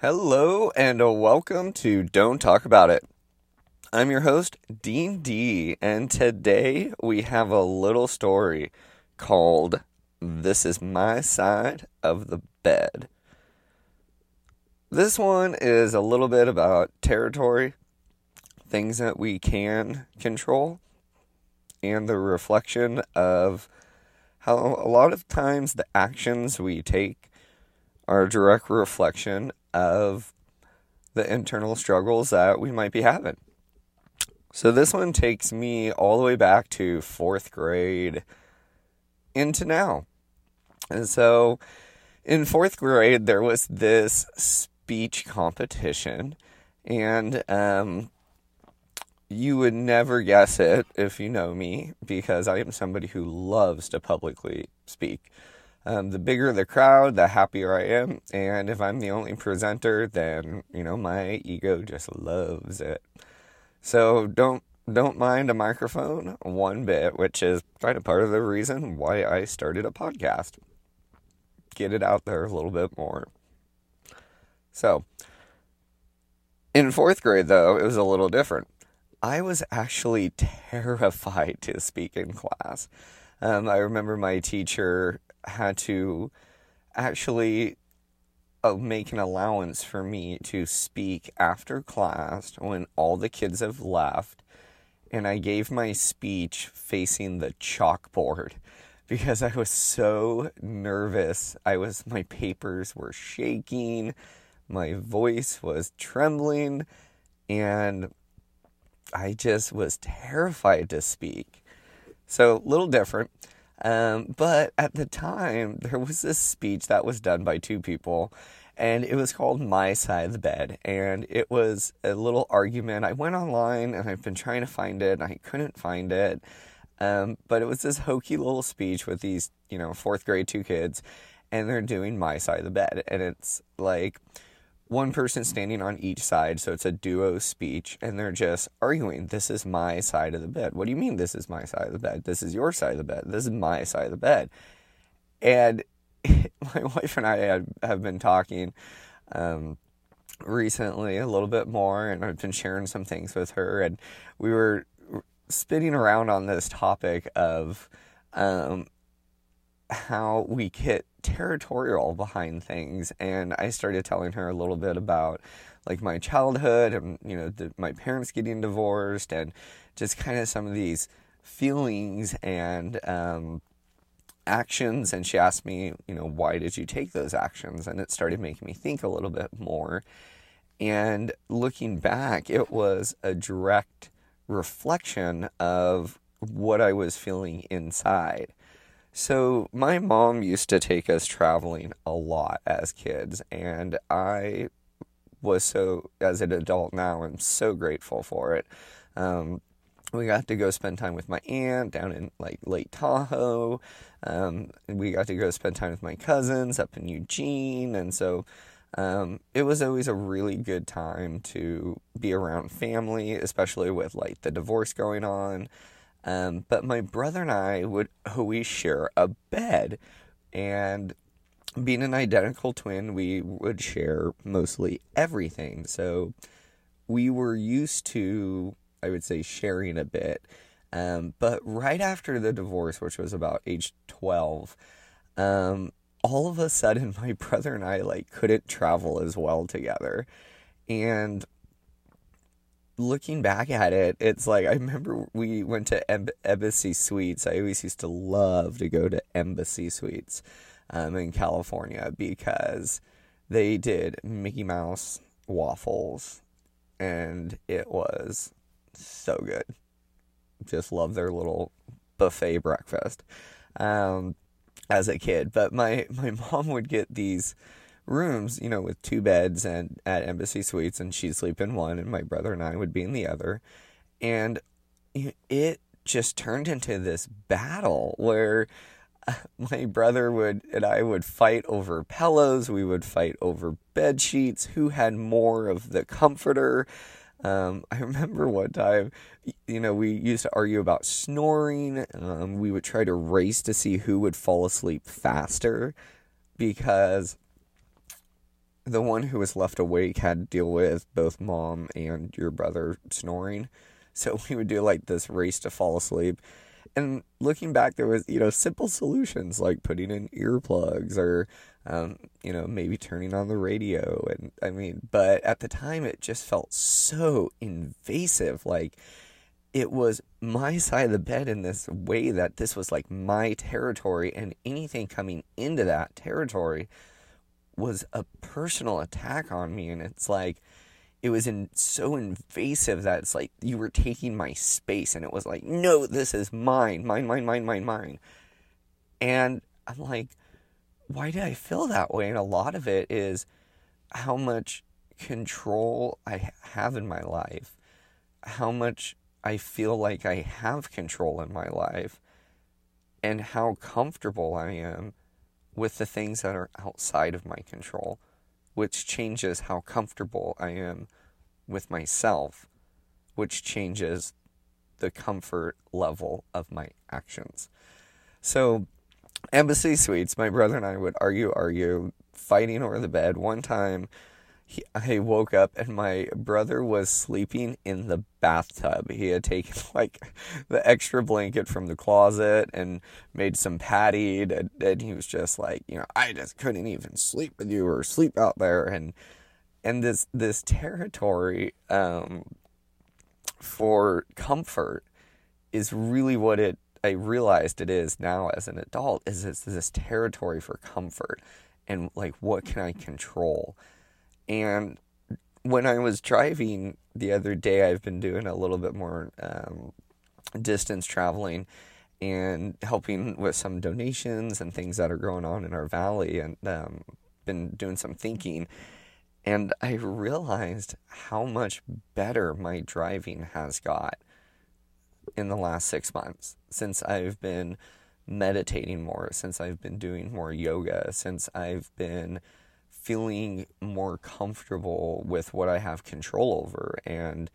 Hello and uh, welcome to Don't Talk About It. I'm your host, Dean D, and today we have a little story called This is My Side of the Bed. This one is a little bit about territory, things that we can control, and the reflection of how a lot of times the actions we take are a direct reflection of the internal struggles that we might be having. So this one takes me all the way back to fourth grade into now. And so in fourth grade, there was this speech competition, and um, you would never guess it if you know me because I am somebody who loves to publicly speak. Um, the bigger the crowd, the happier I am. And if I'm the only presenter, then, you know, my ego just loves it. So don't don't mind a microphone one bit, which is kind of part of the reason why I started a podcast. Get it out there a little bit more. So, in fourth grade, though, it was a little different. I was actually terrified to speak in class. Um, I remember my teacher had to actually uh, make an allowance for me to speak after class when all the kids have left. And I gave my speech facing the chalkboard because I was so nervous. I was, my papers were shaking, my voice was trembling, and I just was terrified to speak. So, a little different. Um, but at the time, there was this speech that was done by two people, and it was called My Side of the Bed. And it was a little argument. I went online and I've been trying to find it, and I couldn't find it. Um, but it was this hokey little speech with these, you know, fourth grade two kids, and they're doing My Side of the Bed. And it's like, one person standing on each side, so it's a duo speech, and they're just arguing. This is my side of the bed. What do you mean, this is my side of the bed? This is your side of the bed. This is my side of the bed. And my wife and I have, been talking um, recently a little bit more, and I've been sharing some things with her, and we were spinning around on this topic of um, how we get territorial behind things. And i started telling her a little bit about like my childhood and you know the, my parents getting divorced and just kind of some of these feelings and um, actions. And she asked me you know why did you take those actions? And it started making me think a little bit more. And looking back it was a direct reflection of what i was feeling inside so, my mom used to take us traveling a lot as kids, and I was so, as an adult now, I'm so grateful for it. Um, we got to go spend time with my aunt down in like Lake Tahoe. Um, we got to go spend time with my cousins up in Eugene, and so um, it was always a really good time to be around family, especially with like the divorce going on. Um, but my brother and I would always share a bed. And being an identical twin, we would share mostly everything. So we were used to, I would say, sharing a bit. Um, but right after the divorce, which was about age 12, um, all of a sudden my brother and I like couldn't travel as well together. And looking back at it, it's like I remember we went to em- Embassy Suites. I always used to love to go to Embassy Suites um, in California because they did Mickey Mouse waffles, and it was so good. Just love their little buffet breakfast um, as a kid. But my my mom would get these rooms, you know, with two beds and at Embassy Suites, and she'd sleep in one, and my brother and I would be in the other. And it just turned into this battle where my brother would and I would fight over pillows, we would fight over bed sheets, who had more of the comforter. Um, I remember one time, you know, we used to argue about snoring. Um, we would try to race to see who would fall asleep faster because the one who was left awake had to deal with both mom and your brother snoring. So we would do like this race to fall asleep. And looking back, there was, you know, simple solutions like putting in earplugs or, um, you know, maybe turning on the radio. And I mean, but at the time, it just felt so invasive. Like it was my side of the bed in this way that this was like my territory, and anything coming into that territory was a personal attack on me. And it's like, it was in so invasive that it's like you were taking my space and it was like no this is mine mine mine mine mine mine and i'm like why did i feel that way and a lot of it is how much control i have in my life how much i feel like i have control in my life and how comfortable i am with the things that are outside of my control which changes how comfortable I am with myself, which changes the comfort level of my actions. So, Embassy Suites, my brother and I would argue, argue, fighting over the bed. One time, he, I woke up and my brother was sleeping in the bathtub. He had taken like the extra blanket from the closet and made some patty, and, and he was just like, you know, I just couldn't even sleep with you or sleep out there, and and this this territory um, for comfort is really what it. I realized it is now as an adult is it's this territory for comfort and like what can I control and when I was driving the other day, I've been doing a little bit more um, distance traveling and helping with some donations and things that are going on in our valley, and um, been doing some thinking. And I realized how much better my driving has got in the last six months since I've been meditating more, since I've been doing more yoga, since I've been feeling more comfortable with what I have control over and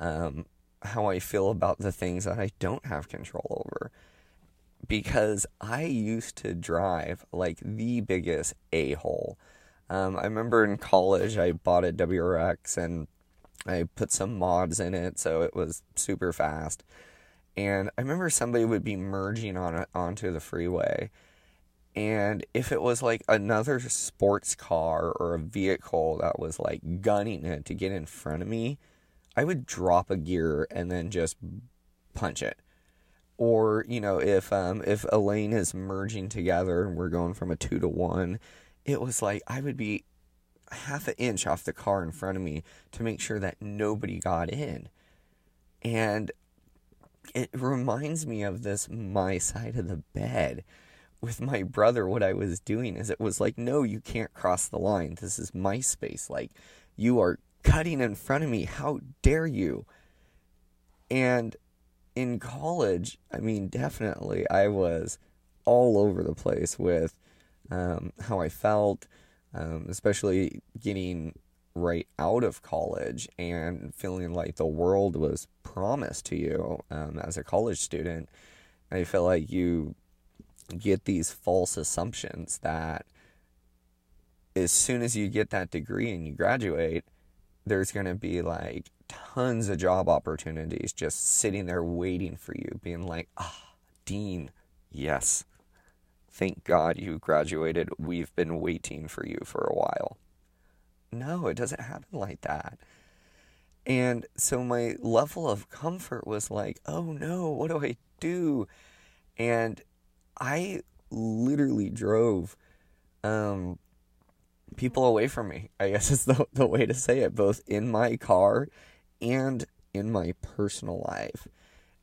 um, how I feel about the things that I don't have control over. Because I used to drive like the biggest a hole. Um, I remember in college I bought a WRX and I put some mods in it so it was super fast. And I remember somebody would be merging on onto the freeway and if it was like another sports car or a vehicle that was like gunning it to get in front of me, I would drop a gear and then just punch it. Or, you know, if um if a lane is merging together and we're going from a two to one, it was like I would be half an inch off the car in front of me to make sure that nobody got in. And it reminds me of this my side of the bed with my brother, what I was doing is it was like, no, you can't cross the line. This is my space. Like, you are cutting in front of me. How dare you? And in college, I mean, definitely, I was all over the place with um, how I felt, um, especially getting right out of college and feeling like the world was promised to you um, as a college student. I feel like you get these false assumptions that as soon as you get that degree and you graduate, there's going to be like tons of job opportunities just sitting there waiting for you, being like, ah, oh, Dean, yes. Thank God you graduated. We've been waiting for you for a while. No, it doesn't happen like that. And so my level of comfort was like, oh no, what do I do? And I literally drove um, people away from me. I guess is the the way to say it, both in my car and in my personal life.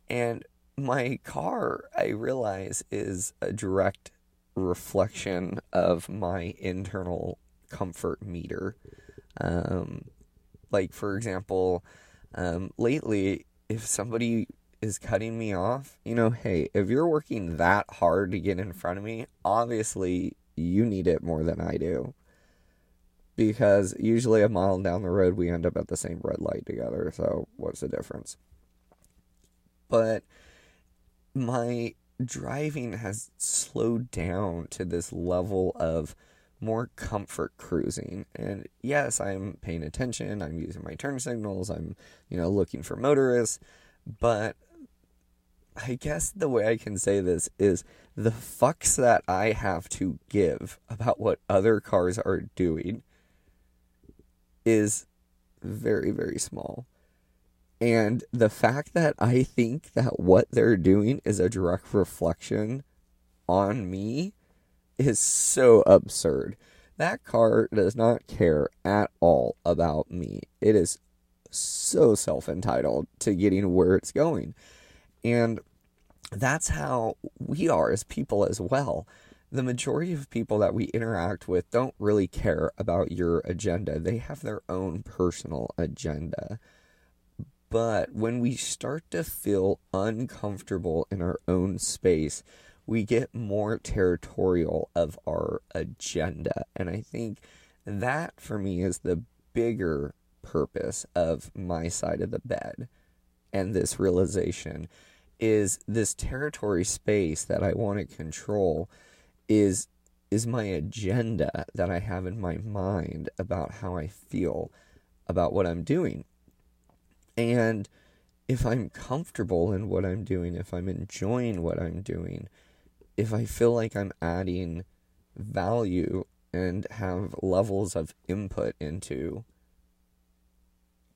And my car, I realize, is a direct reflection of my internal comfort meter. Um, like for example, um, lately, if somebody is cutting me off, you know, hey, if you're working that hard to get in front of me, obviously you need it more than I do. Because usually a mile down the road, we end up at the same red light together. So, what's the difference? But my driving has slowed down to this level of more comfort cruising. And yes, I'm paying attention, I'm using my turn signals, I'm, you know, looking for motorists, but I guess the way I can say this is the fucks that I have to give about what other cars are doing is very, very small. And the fact that I think that what they're doing is a direct reflection on me is so absurd. That car does not care at all about me. It is so self entitled to getting where it's going. And that's how we are as people as well. The majority of people that we interact with don't really care about your agenda, they have their own personal agenda. But when we start to feel uncomfortable in our own space, we get more territorial of our agenda. And I think that for me is the bigger purpose of my side of the bed and this realization is this territory space that I want to control is is my agenda that I have in my mind about how I feel about what I'm doing. And if I'm comfortable in what I'm doing, if I'm enjoying what I'm doing, if I feel like I'm adding value and have levels of input into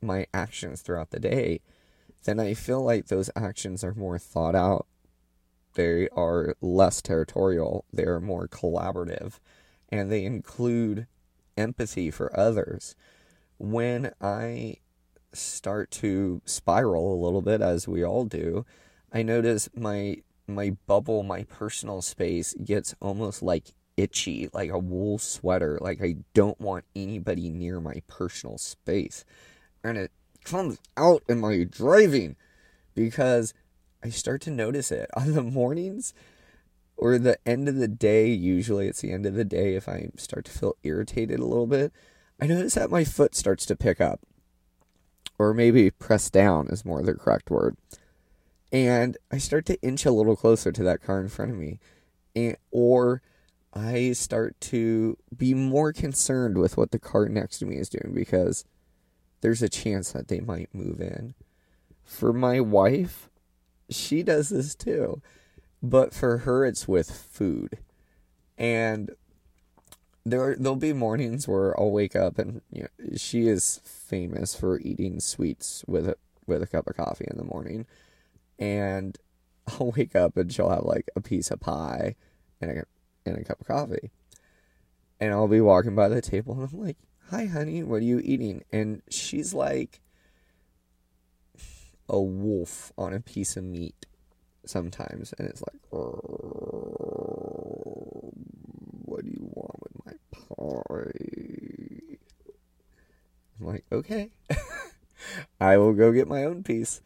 my actions throughout the day, then I feel like those actions are more thought out. They are less territorial, they are more collaborative, and they include empathy for others. When I start to spiral a little bit, as we all do, I notice my my bubble, my personal space gets almost like itchy, like a wool sweater. Like I don't want anybody near my personal space. And it comes out in my driving because I start to notice it on the mornings or the end of the day. Usually it's the end of the day if I start to feel irritated a little bit. I notice that my foot starts to pick up, or maybe press down is more the correct word and I start to inch a little closer to that car in front of me, and, or I start to be more concerned with what the car next to me is doing because there's a chance that they might move in. For my wife, she does this too, but for her, it's with food, and there there'll be mornings where I'll wake up and you know, she is famous for eating sweets with a with a cup of coffee in the morning and I'll wake up and she'll have like a piece of pie and a and a cup of coffee. And I'll be walking by the table and I'm like, "Hi honey, what are you eating?" And she's like a wolf on a piece of meat sometimes and it's like, "What do you want with my pie?" I'm like, "Okay." I will go get my own piece.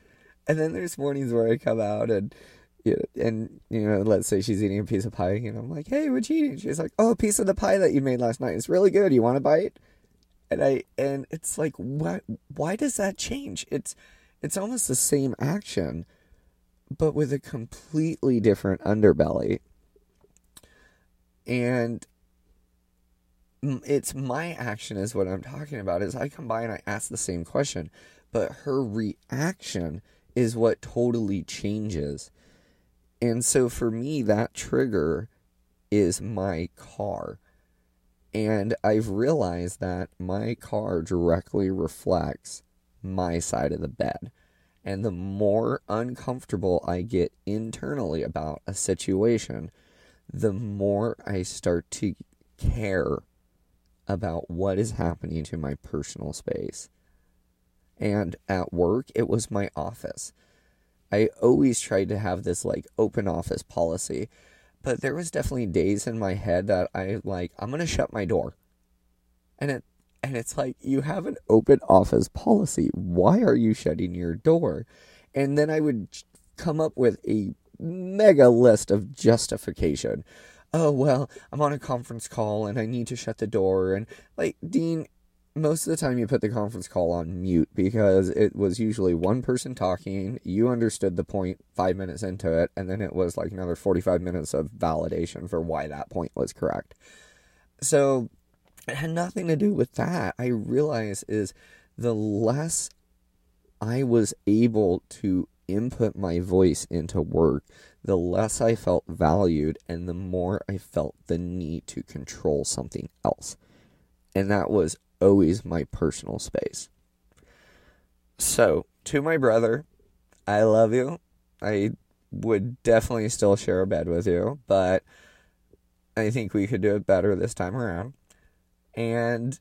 And then there's mornings where I come out and you know, and you know, let's say she's eating a piece of pie, and I'm like, "Hey, what you eating?" She's like, "Oh, a piece of the pie that you made last night. It's really good. You want a bite?" And I and it's like, why? Why does that change? It's it's almost the same action, but with a completely different underbelly. And it's my action is what I'm talking about. Is I come by and I ask the same question, but her reaction is what totally changes. And so for me, that trigger is my car. And I've realized that my car directly reflects my side of the bed. And the more uncomfortable I get internally about a situation, the more I start to care about what is happening to my personal space and at work it was my office. I always tried to have this like open office policy, but there was definitely days in my head that I like I'm to shut my door. And it and it's like you have an open office policy. Why are you shutting your door? And then I would come up with a mega list of justification. Oh, well, I'm on a conference call and I need to shut the door. And like, Dean, most of the time you put the conference call on mute because it was usually one person talking. You understood the point five minutes into it, and then it was like another 45 minutes of validation for why that point was correct. So it had nothing to do with that. I realize is the less I was able to input my voice into work, the less I felt valued and the more I felt the need to control something else. And that was always my personal space. So, to my brother, I love you. I would definitely still share a bed with you, but I think we could do it better this time around. And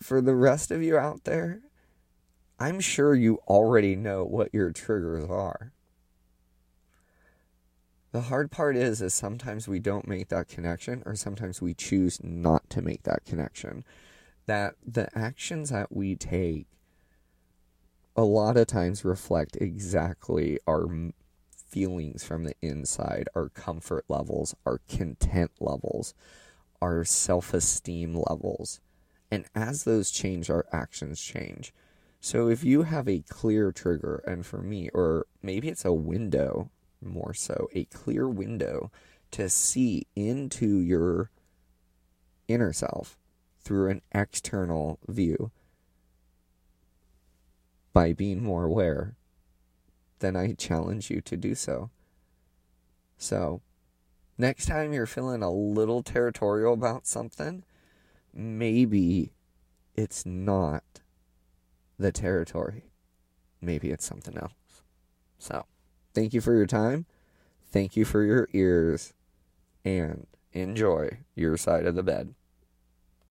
for the rest of you out there, I'm sure you already know what your triggers are. The hard part is is sometimes we don't make that connection or sometimes we choose not to make that connection. That the actions that we take a lot of times reflect exactly our feelings from the inside, our comfort levels, our content levels, our self-esteem levels. And as those change, our actions change. So if you have a clear trigger, and for me, or maybe it's a window more so, a clear window to see into your inner self through an external view by being more aware, then I challenge you to do so. So, next time you're feeling a little territorial about something, maybe it's not the territory. Maybe it's something else. So, thank you for your time. Thank you for your ears. And enjoy your side of the bed.